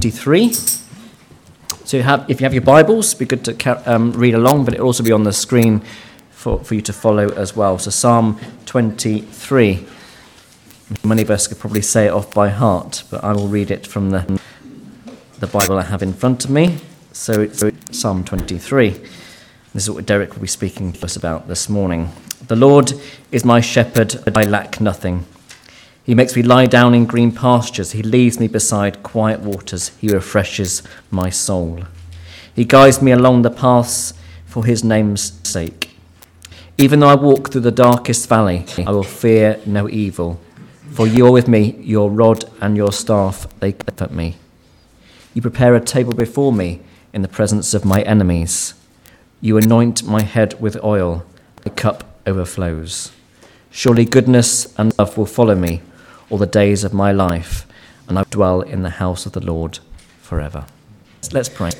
23. So you have, if you have your Bibles, it'd be good to um, read along, but it'll also be on the screen for, for you to follow as well. So Psalm 23. Many of us could probably say it off by heart, but I will read it from the, the Bible I have in front of me. So it's Psalm 23. This is what Derek will be speaking to us about this morning. The Lord is my shepherd, I lack nothing. He makes me lie down in green pastures. He leads me beside quiet waters. He refreshes my soul. He guides me along the paths for his name's sake. Even though I walk through the darkest valley, I will fear no evil. For you are with me, your rod and your staff, they comfort me. You prepare a table before me in the presence of my enemies. You anoint my head with oil, the cup overflows. Surely goodness and love will follow me all the days of my life, and I dwell in the house of the Lord forever. Let's pray.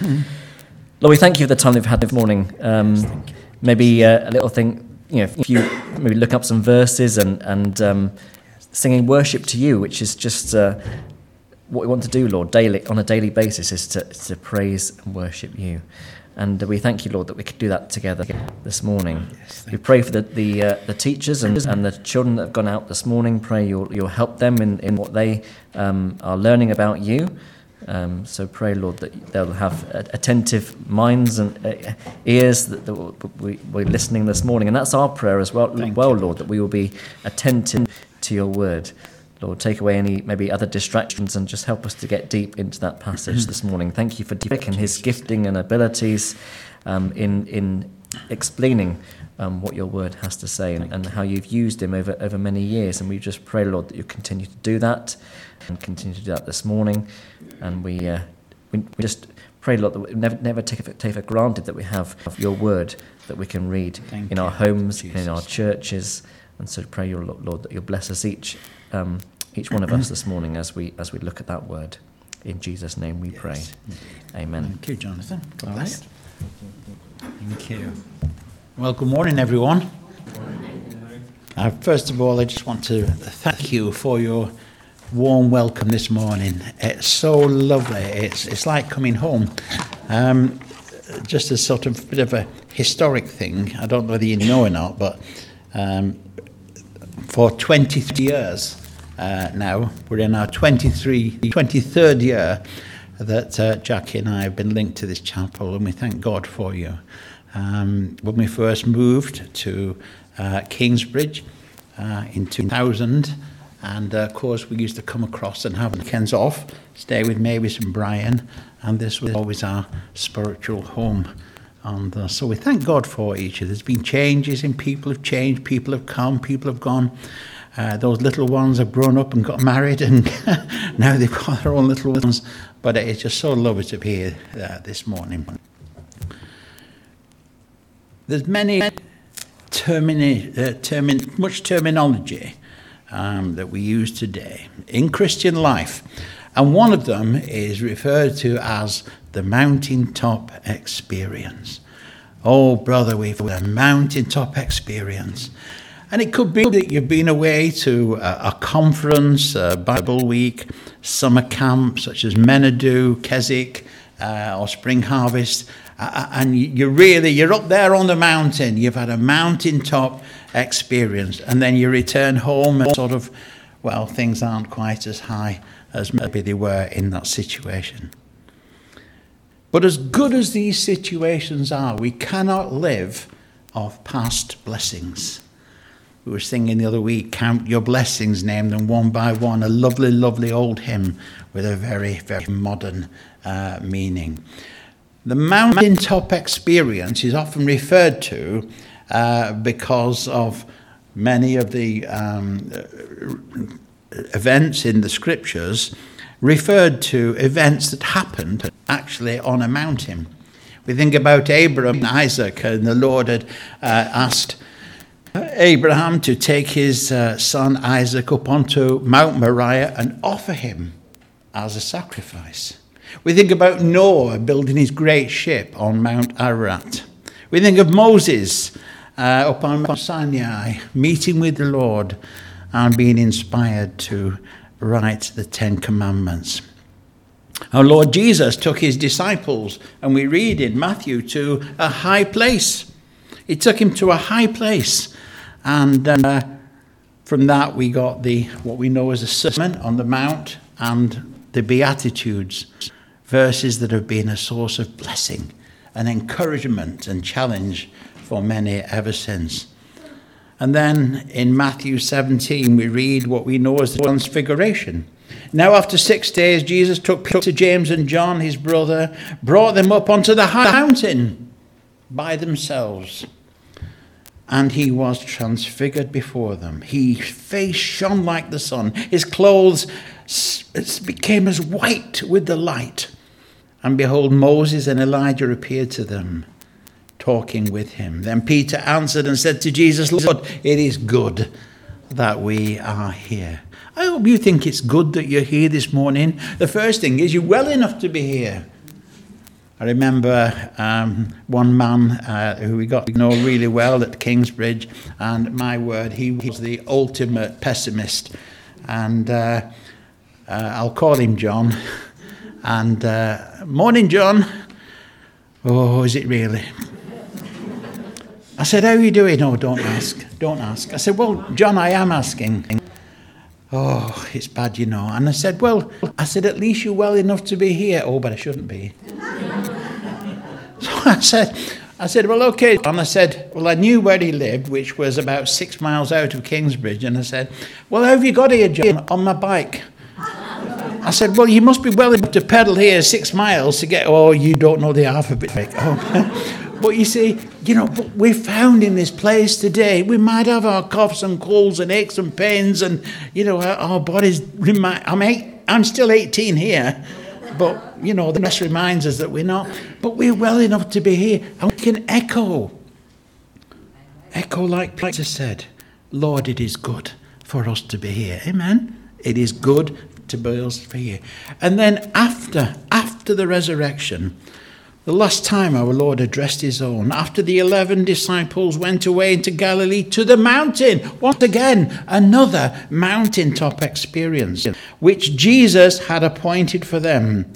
Lord, we thank you for the time we've had this morning. Um, maybe uh, a little thing, you know, if you maybe look up some verses and, and um, singing worship to you, which is just uh, what we want to do, Lord, daily on a daily basis, is to, to praise and worship you. And we thank you, Lord, that we could do that together this morning. Yes, we pray for the, the, uh, the teachers and, and the children that have gone out this morning. Pray you'll, you'll help them in, in what they um, are learning about you. Um, so pray, Lord, that they'll have attentive minds and uh, ears that, that we, we're listening this morning. And that's our prayer as well, well Lord, that we will be attentive to your word. Lord, take away any maybe other distractions and just help us to get deep into that passage this morning. Thank you for Dick and his gifting and abilities um, in in explaining um, what your word has to say and, and, how you've used him over, over many years. And we just pray, Lord, that you continue to do that and continue to do that this morning. And we, uh, we, we, just pray, Lord, that we never, never take, it, take for granted that we have your word that we can read Thank in you, our homes, Jesus. in our churches. And so pray, your Lord, that you'll bless us each um, each one of us this morning as we as we look at that word. In Jesus' name we pray. Amen. Thank you, Jonathan. God bless. Thank you. Well, good morning, everyone. Uh, first of all, I just want to thank you for your warm welcome this morning. It's so lovely. It's it's like coming home. Um, just a sort of bit of a historic thing. I don't know whether you know or not, but um, for 23 years uh, now. We're in our 23, 23rd year that uh, Jackie and I have been linked to this chapel, and we thank God for you. Um, when we first moved to uh, Kingsbridge uh, in 2000, and uh, of course, we used to come across and have weekends off, stay with Mavis and Brian, and this was always our spiritual home. And uh, so we thank God for each other. There's been changes, and people have changed, people have come, people have gone. Uh, those little ones have grown up and got married, and now they've got their own little ones. But it's just so lovely to be here uh, this morning. There's many termini- uh, much terminology um, that we use today in Christian life, and one of them is referred to as the mountaintop experience. Oh, brother, we've had a mountaintop experience. And it could be that you've been away to a, a conference, a Bible week, summer camp such as Menadu, Keswick, uh, or Spring Harvest, uh, and you're really you're up there on the mountain. You've had a mountaintop experience, and then you return home and sort of, well, things aren't quite as high as maybe they were in that situation. But as good as these situations are, we cannot live off past blessings. We were singing the other week, Count Your Blessings, name them one by one, a lovely, lovely old hymn with a very, very modern uh, meaning. The mountaintop experience is often referred to uh, because of many of the um, events in the scriptures referred to events that happened actually on a mountain. We think about Abraham and Isaac, and the Lord had uh, asked Abraham to take his uh, son Isaac up onto Mount Moriah and offer him as a sacrifice. We think about Noah building his great ship on Mount Ararat. We think of Moses uh, up on Mount Sinai, meeting with the Lord and being inspired to write the Ten Commandments. Our Lord Jesus took his disciples, and we read in Matthew, to a high place. He took him to a high place. And uh, from that, we got the what we know as a Sermon on the Mount and the Beatitudes, verses that have been a source of blessing and encouragement and challenge for many ever since. And then in Matthew 17, we read what we know as the Transfiguration. Now, after six days, Jesus took Peter, James, and John, his brother, brought them up onto the high mountain by themselves. And he was transfigured before them. His face shone like the sun. His clothes became as white with the light. And behold, Moses and Elijah appeared to them, talking with him. Then Peter answered and said to Jesus, Lord, it is good that we are here. I hope you think it's good that you're here this morning. The first thing is you're well enough to be here. I remember um, one man uh, who we got to know really well at Kingsbridge, and my word, he was the ultimate pessimist. And uh, uh, I'll call him John. And uh, morning, John. Oh, is it really? I said, How are you doing? Oh, don't ask. Don't ask. I said, Well, John, I am asking. Oh, it's bad, you know. And I said, Well, I said, At least you're well enough to be here. Oh, but I shouldn't be. so I said, I said, Well, okay. And I said, Well, I knew where he lived, which was about six miles out of Kingsbridge. And I said, Well, how have you got here, John? On my bike. I said, Well, you must be well enough to pedal here six miles to get, oh, you don't know the alphabet. Oh. But you see, you know, we're found in this place today. We might have our coughs and colds and aches and pains, and, you know, our, our bodies remind. I'm, eight, I'm still 18 here, but, you know, the rest reminds us that we're not. But we're well enough to be here, and we can echo. Echo like Peter said, Lord, it is good for us to be here. Amen. It is good to be us for you. And then after, after the resurrection, the last time our Lord addressed his own, after the eleven disciples went away into Galilee to the mountain, once again, another mountaintop experience, which Jesus had appointed for them.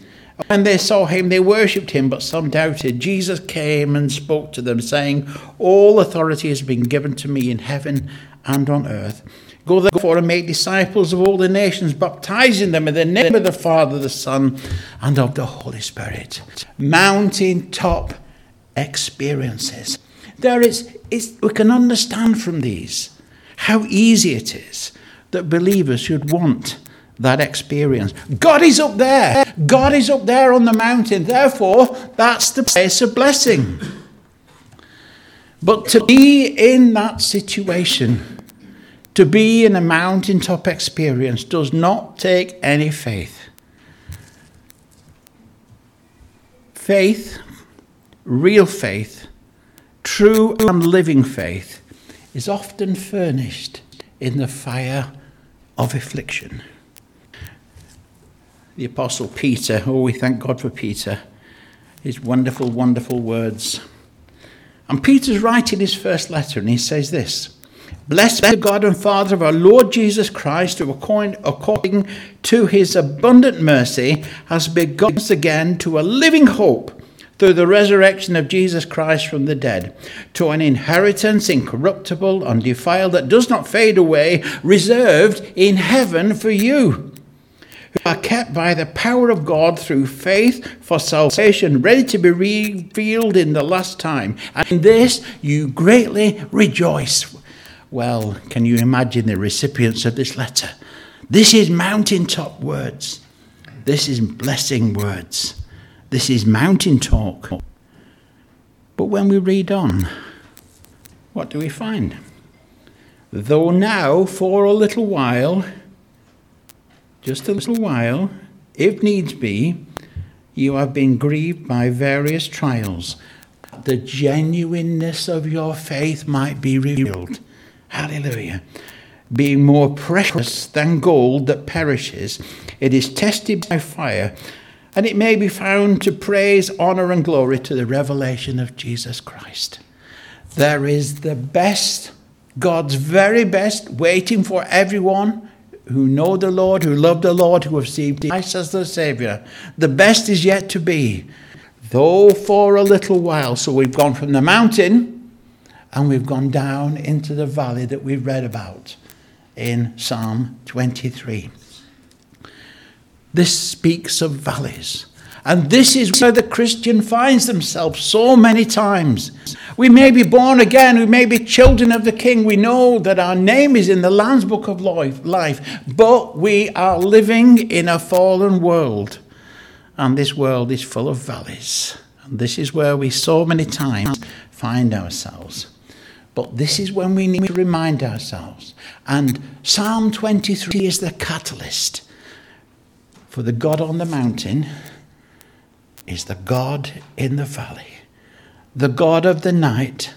When they saw him, they worshipped him, but some doubted. Jesus came and spoke to them, saying, All authority has been given to me in heaven and on earth. Go therefore and make disciples of all the nations, baptizing them in the name of the Father, the Son, and of the Holy Spirit. Mountain top experiences. There is, is, we can understand from these how easy it is that believers should want that experience. God is up there. God is up there on the mountain. Therefore, that's the place of blessing. But to be in that situation, to be in a mountaintop experience does not take any faith. Faith, real faith, true and living faith, is often furnished in the fire of affliction. The Apostle Peter, oh, we thank God for Peter, his wonderful, wonderful words. And Peter's writing his first letter, and he says this Blessed be the God and Father of our Lord Jesus Christ, who according to his abundant mercy has begotten us again to a living hope through the resurrection of Jesus Christ from the dead, to an inheritance incorruptible, undefiled, that does not fade away, reserved in heaven for you, who are kept by the power of God through faith for salvation, ready to be revealed in the last time. And in this you greatly rejoice well, can you imagine the recipients of this letter? This is mountaintop words. This is blessing words. This is mountain talk. But when we read on, what do we find? Though now, for a little while, just a little while, if needs be, you have been grieved by various trials, the genuineness of your faith might be revealed Hallelujah. Being more precious than gold that perishes, it is tested by fire, and it may be found to praise, honor, and glory to the revelation of Jesus Christ. There is the best, God's very best, waiting for everyone who know the Lord, who love the Lord, who have received Christ as their Saviour. The best is yet to be, though for a little while. So we've gone from the mountain and we've gone down into the valley that we've read about in Psalm 23. This speaks of valleys. And this is where the Christian finds themselves so many times. We may be born again, we may be children of the King, we know that our name is in the Lamb's Book of Life, but we are living in a fallen world. And this world is full of valleys. And this is where we so many times find ourselves. But this is when we need to remind ourselves. And Psalm 23 is the catalyst for the God on the mountain is the God in the valley. The God of the night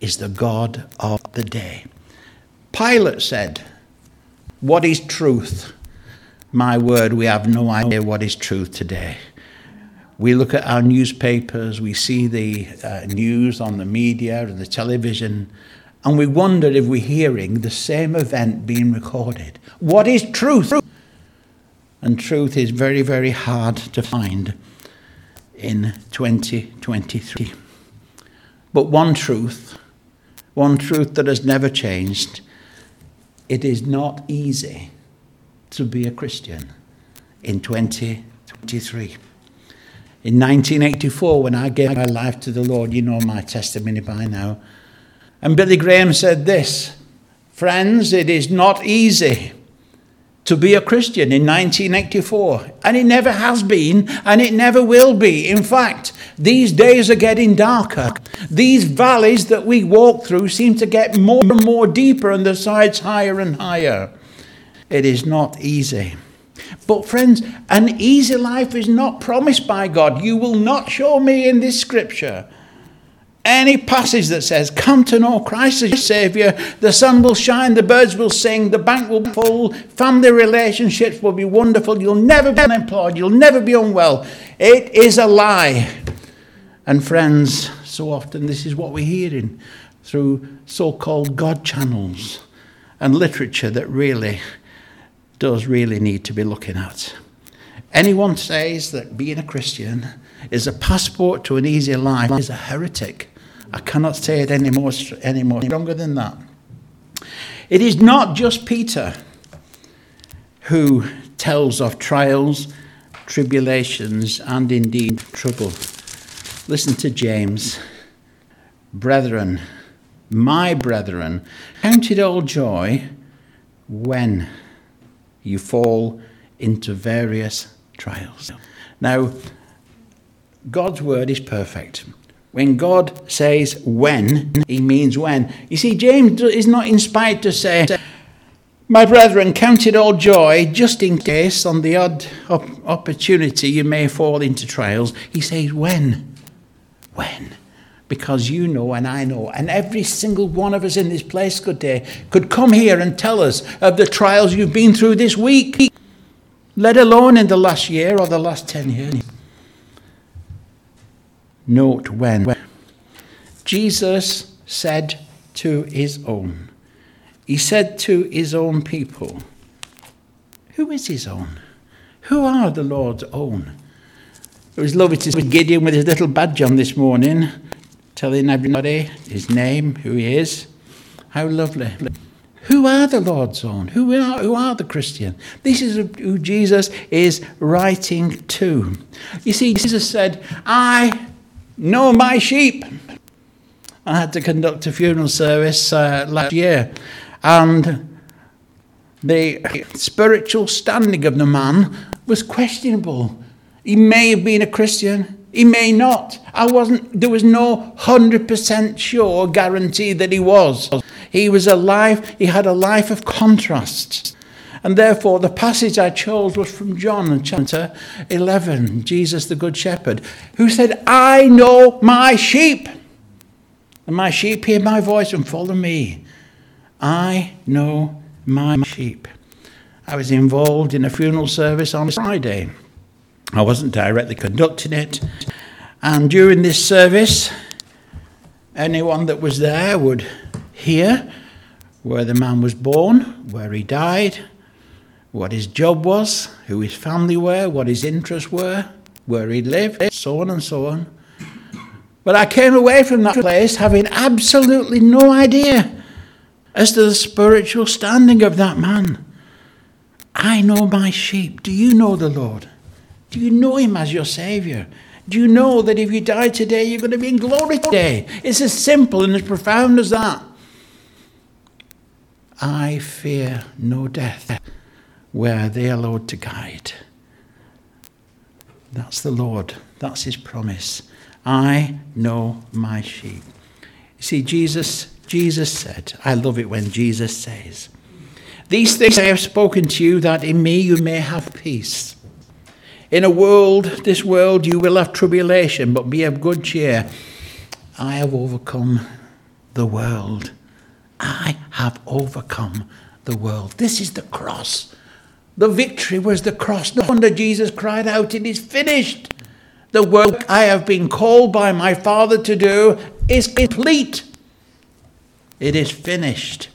is the God of the day. Pilate said, What is truth? My word, we have no idea what is truth today. We look at our newspapers, we see the uh, news on the media and the television, and we wonder if we're hearing the same event being recorded. What is truth? And truth is very, very hard to find in 2023. But one truth, one truth that has never changed it is not easy to be a Christian in 2023. In 1984, when I gave my life to the Lord, you know my testimony by now. And Billy Graham said this Friends, it is not easy to be a Christian in 1984. And it never has been, and it never will be. In fact, these days are getting darker. These valleys that we walk through seem to get more and more deeper, and the sides higher and higher. It is not easy. But, friends, an easy life is not promised by God. You will not show me in this scripture any passage that says, Come to know Christ as your Saviour, the sun will shine, the birds will sing, the bank will be full, family relationships will be wonderful, you'll never be unemployed, you'll never be unwell. It is a lie. And friends, so often this is what we're hearing through so called God channels and literature that really does really need to be looking at. Anyone says that being a Christian is a passport to an easier life is a heretic. I cannot say it any more, any more stronger than that. It is not just Peter who tells of trials, tribulations, and indeed trouble. Listen to James. Brethren, my brethren, count it all joy when you fall into various trials. Now, God's word is perfect. When God says when, he means when. You see, James is not inspired to say, My brethren, count it all joy, just in case on the odd op- opportunity you may fall into trials. He says, When? When? Because you know and I know, and every single one of us in this place good day could come here and tell us of the trials you've been through this week, let alone in the last year or the last 10 years. Note when. Jesus said to his own, he said to his own people, Who is his own? Who are the Lord's own? It was lovely to see Gideon with his little badge on this morning, telling everybody his name, who he is. How lovely. Who are the Lord's own? Who are, who are the Christian? This is who Jesus is writing to. You see, Jesus said, I know my sheep. I had to conduct a funeral service uh, last year, and the spiritual standing of the man was questionable. He may have been a Christian, he may not. I wasn't, there was no 100% sure guarantee that he was. He was alive, he had a life of contrasts. And therefore, the passage I chose was from John chapter 11, Jesus the Good Shepherd, who said, I know my sheep, and my sheep hear my voice and follow me. I know my sheep. I was involved in a funeral service on Friday. I wasn't directly conducting it. And during this service, anyone that was there would hear where the man was born, where he died, what his job was, who his family were, what his interests were, where he lived, so on and so on. But I came away from that place having absolutely no idea as to the spiritual standing of that man. I know my sheep. Do you know the Lord? Do you know him as your Saviour? Do you know that if you die today, you're going to be in glory today? It's as simple and as profound as that. I fear no death where they are Lord to guide. That's the Lord. That's his promise. I know my sheep. You see, Jesus, Jesus said, I love it when Jesus says, These things I have spoken to you that in me you may have peace. In a world, this world, you will have tribulation, but be of good cheer. I have overcome the world. I have overcome the world. This is the cross. The victory was the cross. No wonder Jesus cried out, It is finished. The work I have been called by my Father to do is complete. It is finished.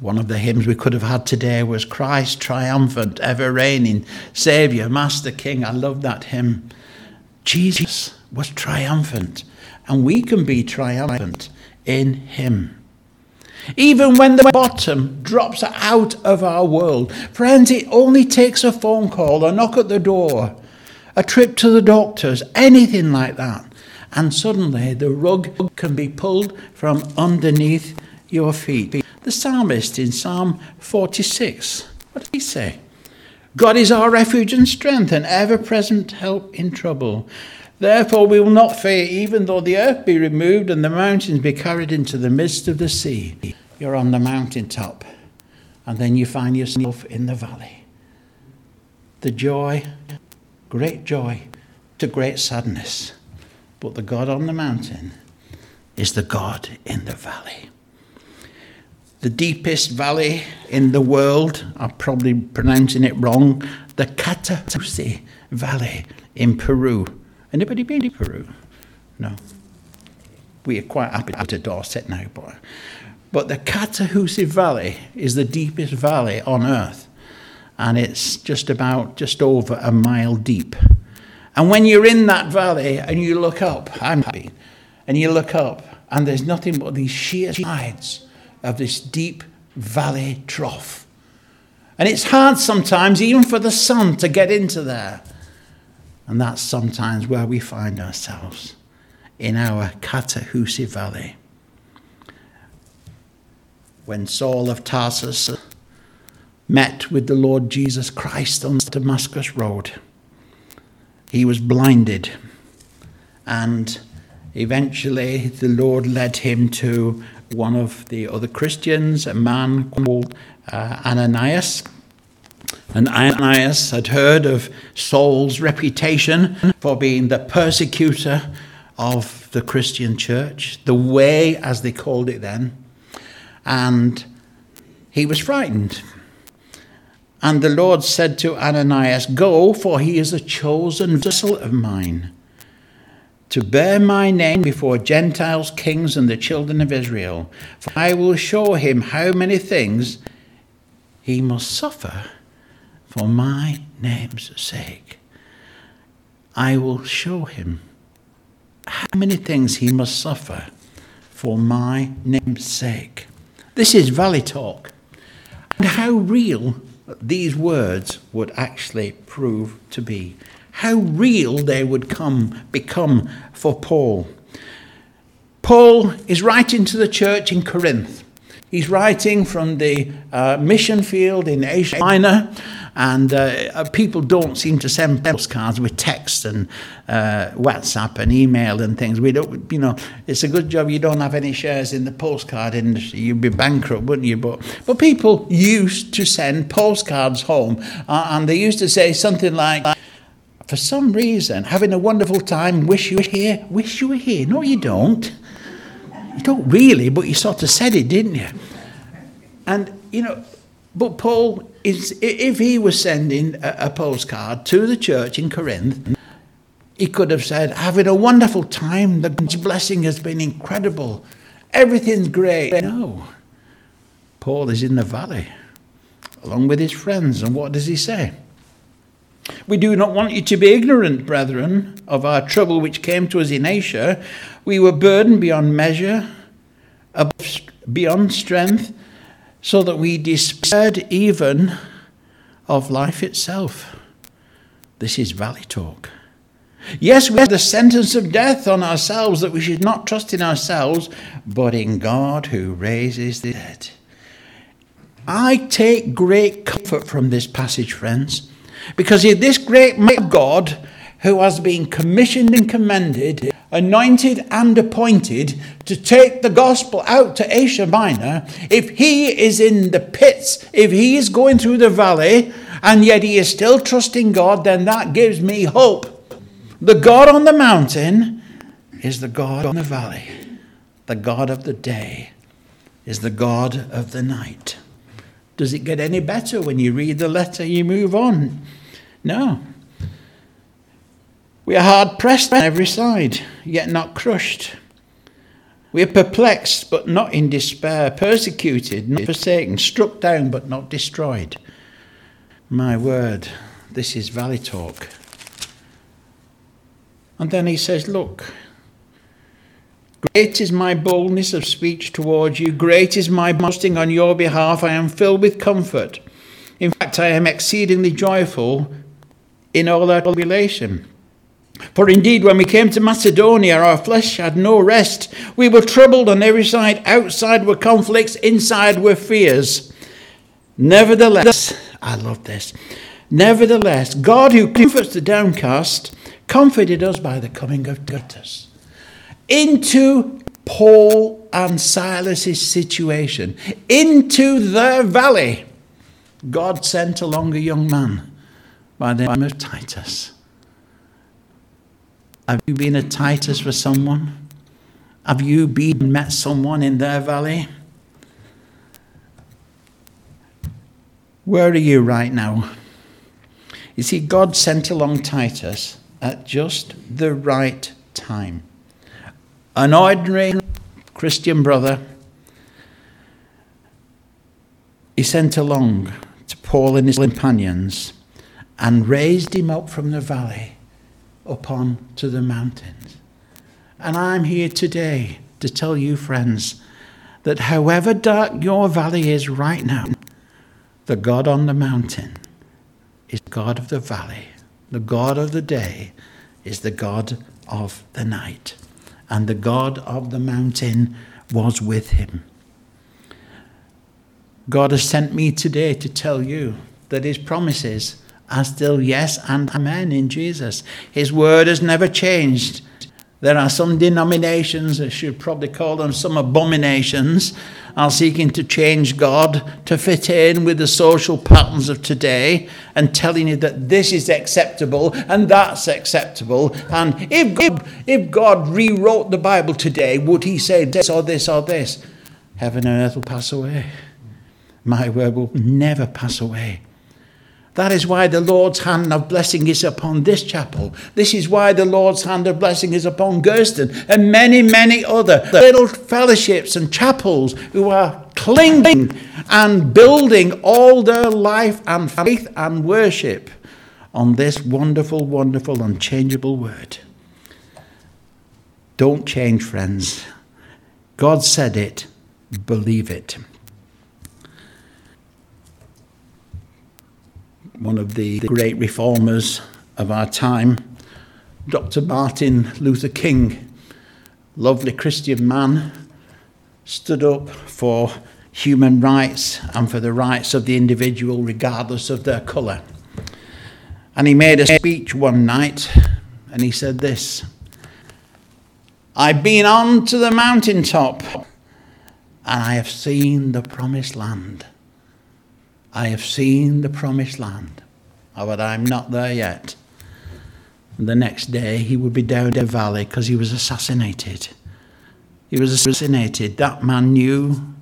One of the hymns we could have had today was Christ triumphant, ever reigning, Saviour, Master, King. I love that hymn. Jesus was triumphant, and we can be triumphant in Him. Even when the bottom drops out of our world, friends, it only takes a phone call, a knock at the door, a trip to the doctors, anything like that. And suddenly the rug can be pulled from underneath your feet. The psalmist in Psalm 46, what did he say? God is our refuge and strength, and ever present help in trouble. Therefore, we will not fear, even though the earth be removed and the mountains be carried into the midst of the sea. You're on the mountaintop, and then you find yourself in the valley. The joy, great joy, to great sadness. But the God on the mountain is the God in the valley. The deepest valley in the world, I'm probably pronouncing it wrong, the Cotahuasi Valley in Peru. Anybody been to Peru? No. We are quite happy to Dorset now, but, but the Cotahuasi Valley is the deepest valley on earth, and it's just about just over a mile deep. And when you're in that valley and you look up, I'm happy, and you look up, and there's nothing but these sheer sides of this deep valley trough. And it's hard sometimes, even for the sun, to get into there. And that's sometimes where we find ourselves in our Cotahuasi Valley. When Saul of Tarsus met with the Lord Jesus Christ on the Damascus Road, he was blinded. And eventually, the Lord led him to one of the other Christians, a man called uh, Ananias. And Ananias had heard of Saul's reputation for being the persecutor of the Christian church, the way, as they called it then. And he was frightened. And the Lord said to Ananias, Go, for he is a chosen vessel of mine to bear my name before Gentiles, kings, and the children of Israel. For I will show him how many things he must suffer for my name's sake. I will show him how many things he must suffer for my name's sake. This is valley talk. And how real these words would actually prove to be how real they would come become for Paul. Paul is writing to the church in Corinth. He's writing from the uh, mission field in Asia Minor, and uh, people don't seem to send postcards with text and uh, WhatsApp and email and things. We don't, you know, it's a good job you don't have any shares in the postcard industry. You'd be bankrupt, wouldn't you? But but people used to send postcards home, uh, and they used to say something like for some reason, having a wonderful time, wish you were here, wish you were here. No, you don't. You don't really, but you sort of said it, didn't you? And, you know, but Paul, is, if he was sending a, a postcard to the church in Corinth, he could have said, having a wonderful time, the blessing has been incredible, everything's great. No. Paul is in the valley, along with his friends. And what does he say? We do not want you to be ignorant, brethren, of our trouble which came to us in Asia. We were burdened beyond measure, beyond strength, so that we despaired even of life itself. This is valley talk. Yes, we have the sentence of death on ourselves that we should not trust in ourselves, but in God who raises the dead. I take great comfort from this passage, friends, because if this great God who has been commissioned and commended, anointed and appointed to take the gospel out to Asia Minor, if he is in the pits, if he is going through the valley, and yet he is still trusting God, then that gives me hope. The God on the mountain is the God on the valley. The God of the day is the God of the night. Does it get any better when you read the letter, you move on? No. We are hard pressed on every side, yet not crushed. We are perplexed, but not in despair, persecuted, not forsaken, struck down, but not destroyed. My word, this is valley talk. And then he says, Look, great is my boldness of speech towards you, great is my boasting on your behalf. I am filled with comfort. In fact, I am exceedingly joyful in all our tribulation. For indeed, when we came to Macedonia, our flesh had no rest. We were troubled on every side. Outside were conflicts, inside were fears. Nevertheless, I love this. Nevertheless, God who comforts the downcast comforted us by the coming of Titus into Paul and Silas's situation, into their valley. God sent along a young man by the name of Titus. Have you been a Titus for someone? Have you been met someone in their valley? Where are you right now? You see, God sent along Titus at just the right time. An ordinary Christian brother, he sent along to Paul and his companions and raised him up from the valley up on to the mountains. And I'm here today to tell you, friends, that however dark your valley is right now, the God on the mountain is God of the valley. The God of the day is the God of the night. And the God of the mountain was with him. God has sent me today to tell you that his promises are still yes and amen in Jesus. His word has never changed. There are some denominations, I should probably call them some abominations, are seeking to change God to fit in with the social patterns of today and telling you that this is acceptable and that's acceptable. And if God, if God rewrote the Bible today, would he say this or this or this? Heaven and earth will pass away. My word will never pass away. That is why the Lord's hand of blessing is upon this chapel. This is why the Lord's hand of blessing is upon Gerston and many, many other little fellowships and chapels who are clinging and building all their life and faith and worship on this wonderful, wonderful, unchangeable word. Don't change, friends. God said it, believe it. One of the great reformers of our time, Dr. Martin Luther King, lovely Christian man, stood up for human rights and for the rights of the individual, regardless of their colour. And he made a speech one night and he said this I've been on to the mountaintop and I have seen the promised land. I have seen the promised land, oh, but I'm not there yet. And the next day, he would be down the valley because he was assassinated. He was assassinated. That man knew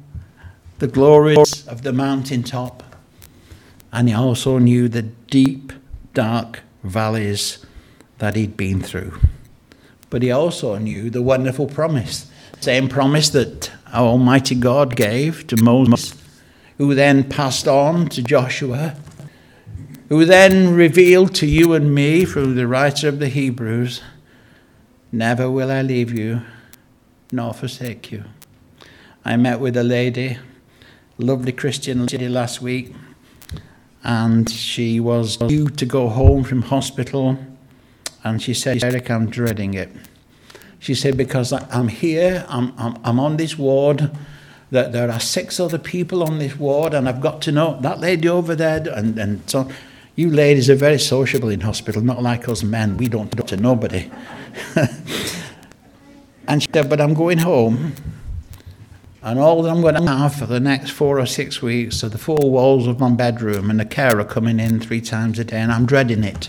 the glories of the mountaintop, and he also knew the deep, dark valleys that he'd been through. But he also knew the wonderful promise, same promise that our Almighty God gave to Moses who then passed on to Joshua, who then revealed to you and me through the writer of the Hebrews, Never will I leave you nor forsake you. I met with a lady, lovely Christian lady last week, and she was due to go home from hospital, and she said, Eric, I'm dreading it. She said, because I'm here, I'm, I'm, I'm on this ward, that there are six other people on this ward, and I've got to know that lady over there, and, and so you ladies are very sociable in hospital, not like us men. We don't talk to nobody. and she said, but I'm going home, and all that I'm going to have for the next four or six weeks are the four walls of my bedroom and the carer coming in three times a day, and I'm dreading it.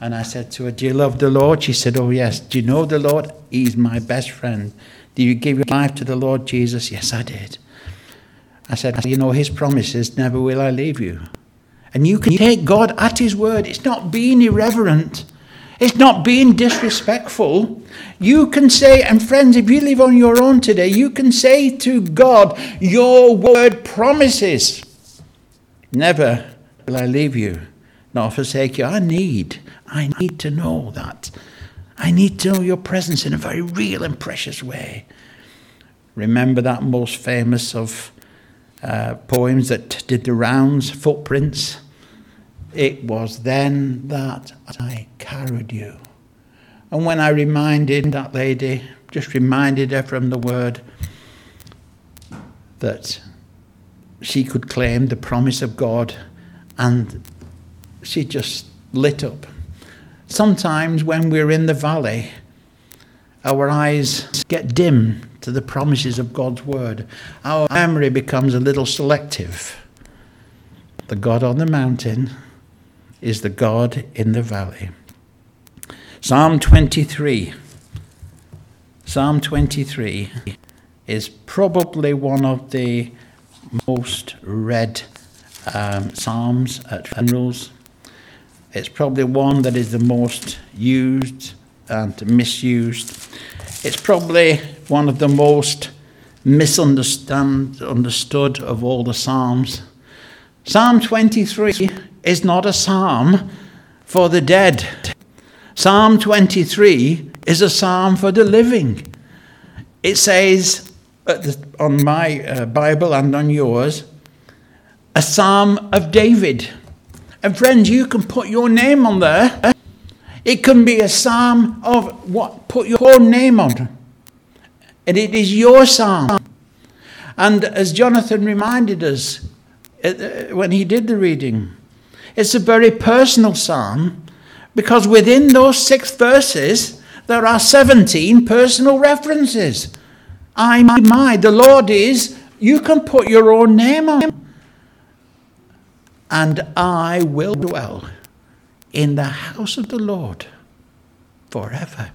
And I said to her, Do you love the Lord? She said, Oh, yes. Do you know the Lord? He's my best friend. Do you give your life to the Lord Jesus? Yes, I did. I said, You know, his promise is, never will I leave you. And you can take God at his word. It's not being irreverent. It's not being disrespectful. You can say, and friends, if you live on your own today, you can say to God, Your word promises, Never will I leave you nor forsake you. I need I need to know that. I need to know your presence in a very real and precious way. Remember that most famous of uh, poems that did the rounds, Footprints? It was then that I carried you. And when I reminded that lady, just reminded her from the word that she could claim the promise of God, and she just lit up Sometimes when we're in the valley, our eyes get dim to the promises of God's word. Our memory becomes a little selective. The God on the mountain is the God in the valley. Psalm 23. Psalm 23 is probably one of the most read um, psalms at funerals it's probably one that is the most used and misused. It's probably one of the most misunderstood understood of all the Psalms. Psalm 23 is not a psalm for the dead. Psalm 23 is a psalm for the living. It says on my uh, Bible and on yours, a psalm of David. And friends, you can put your name on there. It can be a psalm of what? Put your own name on. And it is your psalm. And as Jonathan reminded us uh, when he did the reading, it's a very personal psalm because within those six verses, there are 17 personal references. I, my, my, the Lord is, you can put your own name on and I will dwell in the house of the Lord forever.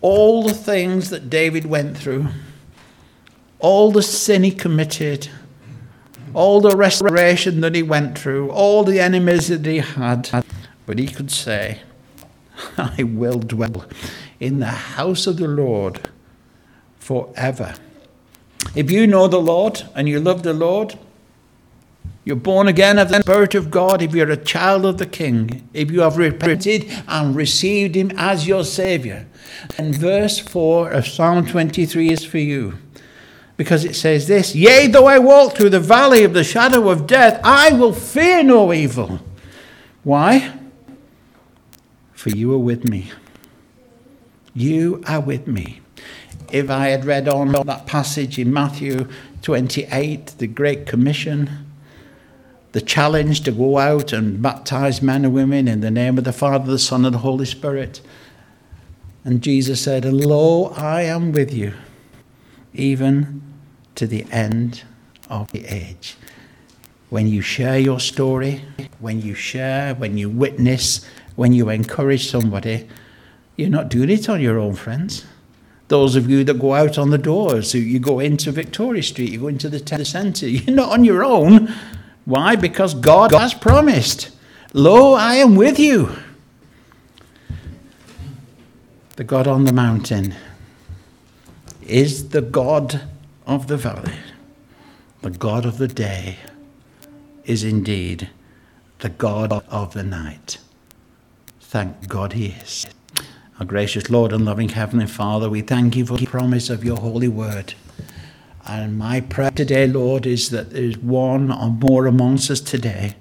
All the things that David went through, all the sin he committed, all the restoration that he went through, all the enemies that he had, but he could say, I will dwell in the house of the Lord forever. If you know the Lord and you love the Lord, you're born again of the Spirit of God if you're a child of the King, if you have repented and received Him as your Saviour. And verse 4 of Psalm 23 is for you. Because it says this Yea, though I walk through the valley of the shadow of death, I will fear no evil. Why? For you are with me. You are with me. If I had read on that passage in Matthew 28, the Great Commission, the challenge to go out and baptize men and women in the name of the Father, the Son, and the Holy Spirit. And Jesus said, Lo, I am with you, even to the end of the age. When you share your story, when you share, when you witness, when you encourage somebody, you're not doing it on your own, friends. Those of you that go out on the doors, you go into Victoria Street, you go into the centre, you're not on your own. Why? Because God has promised, Lo, I am with you. The God on the mountain is the God of the valley. the God of the day is indeed the God of the night. Thank God he is. Our gracious Lord and loving Heavenly Father, we thank you for the promise of your holy word. And my prayer today, Lord, is that there's one or more amongst us today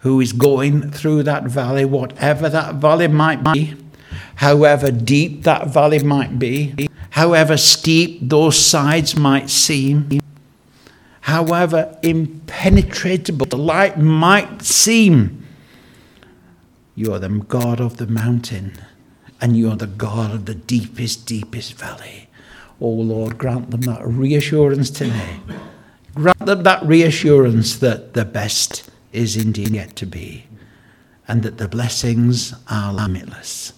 who is going through that valley, whatever that valley might be, however deep that valley might be, however steep those sides might seem, however impenetrable the light might seem. You are the God of the mountain, and you are the God of the deepest, deepest valley. Oh Lord, grant them that reassurance today. Grant them that reassurance that the best is indeed yet to be, and that the blessings are limitless.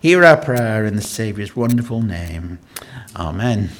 Hear our prayer in the Saviour's wonderful name. Amen.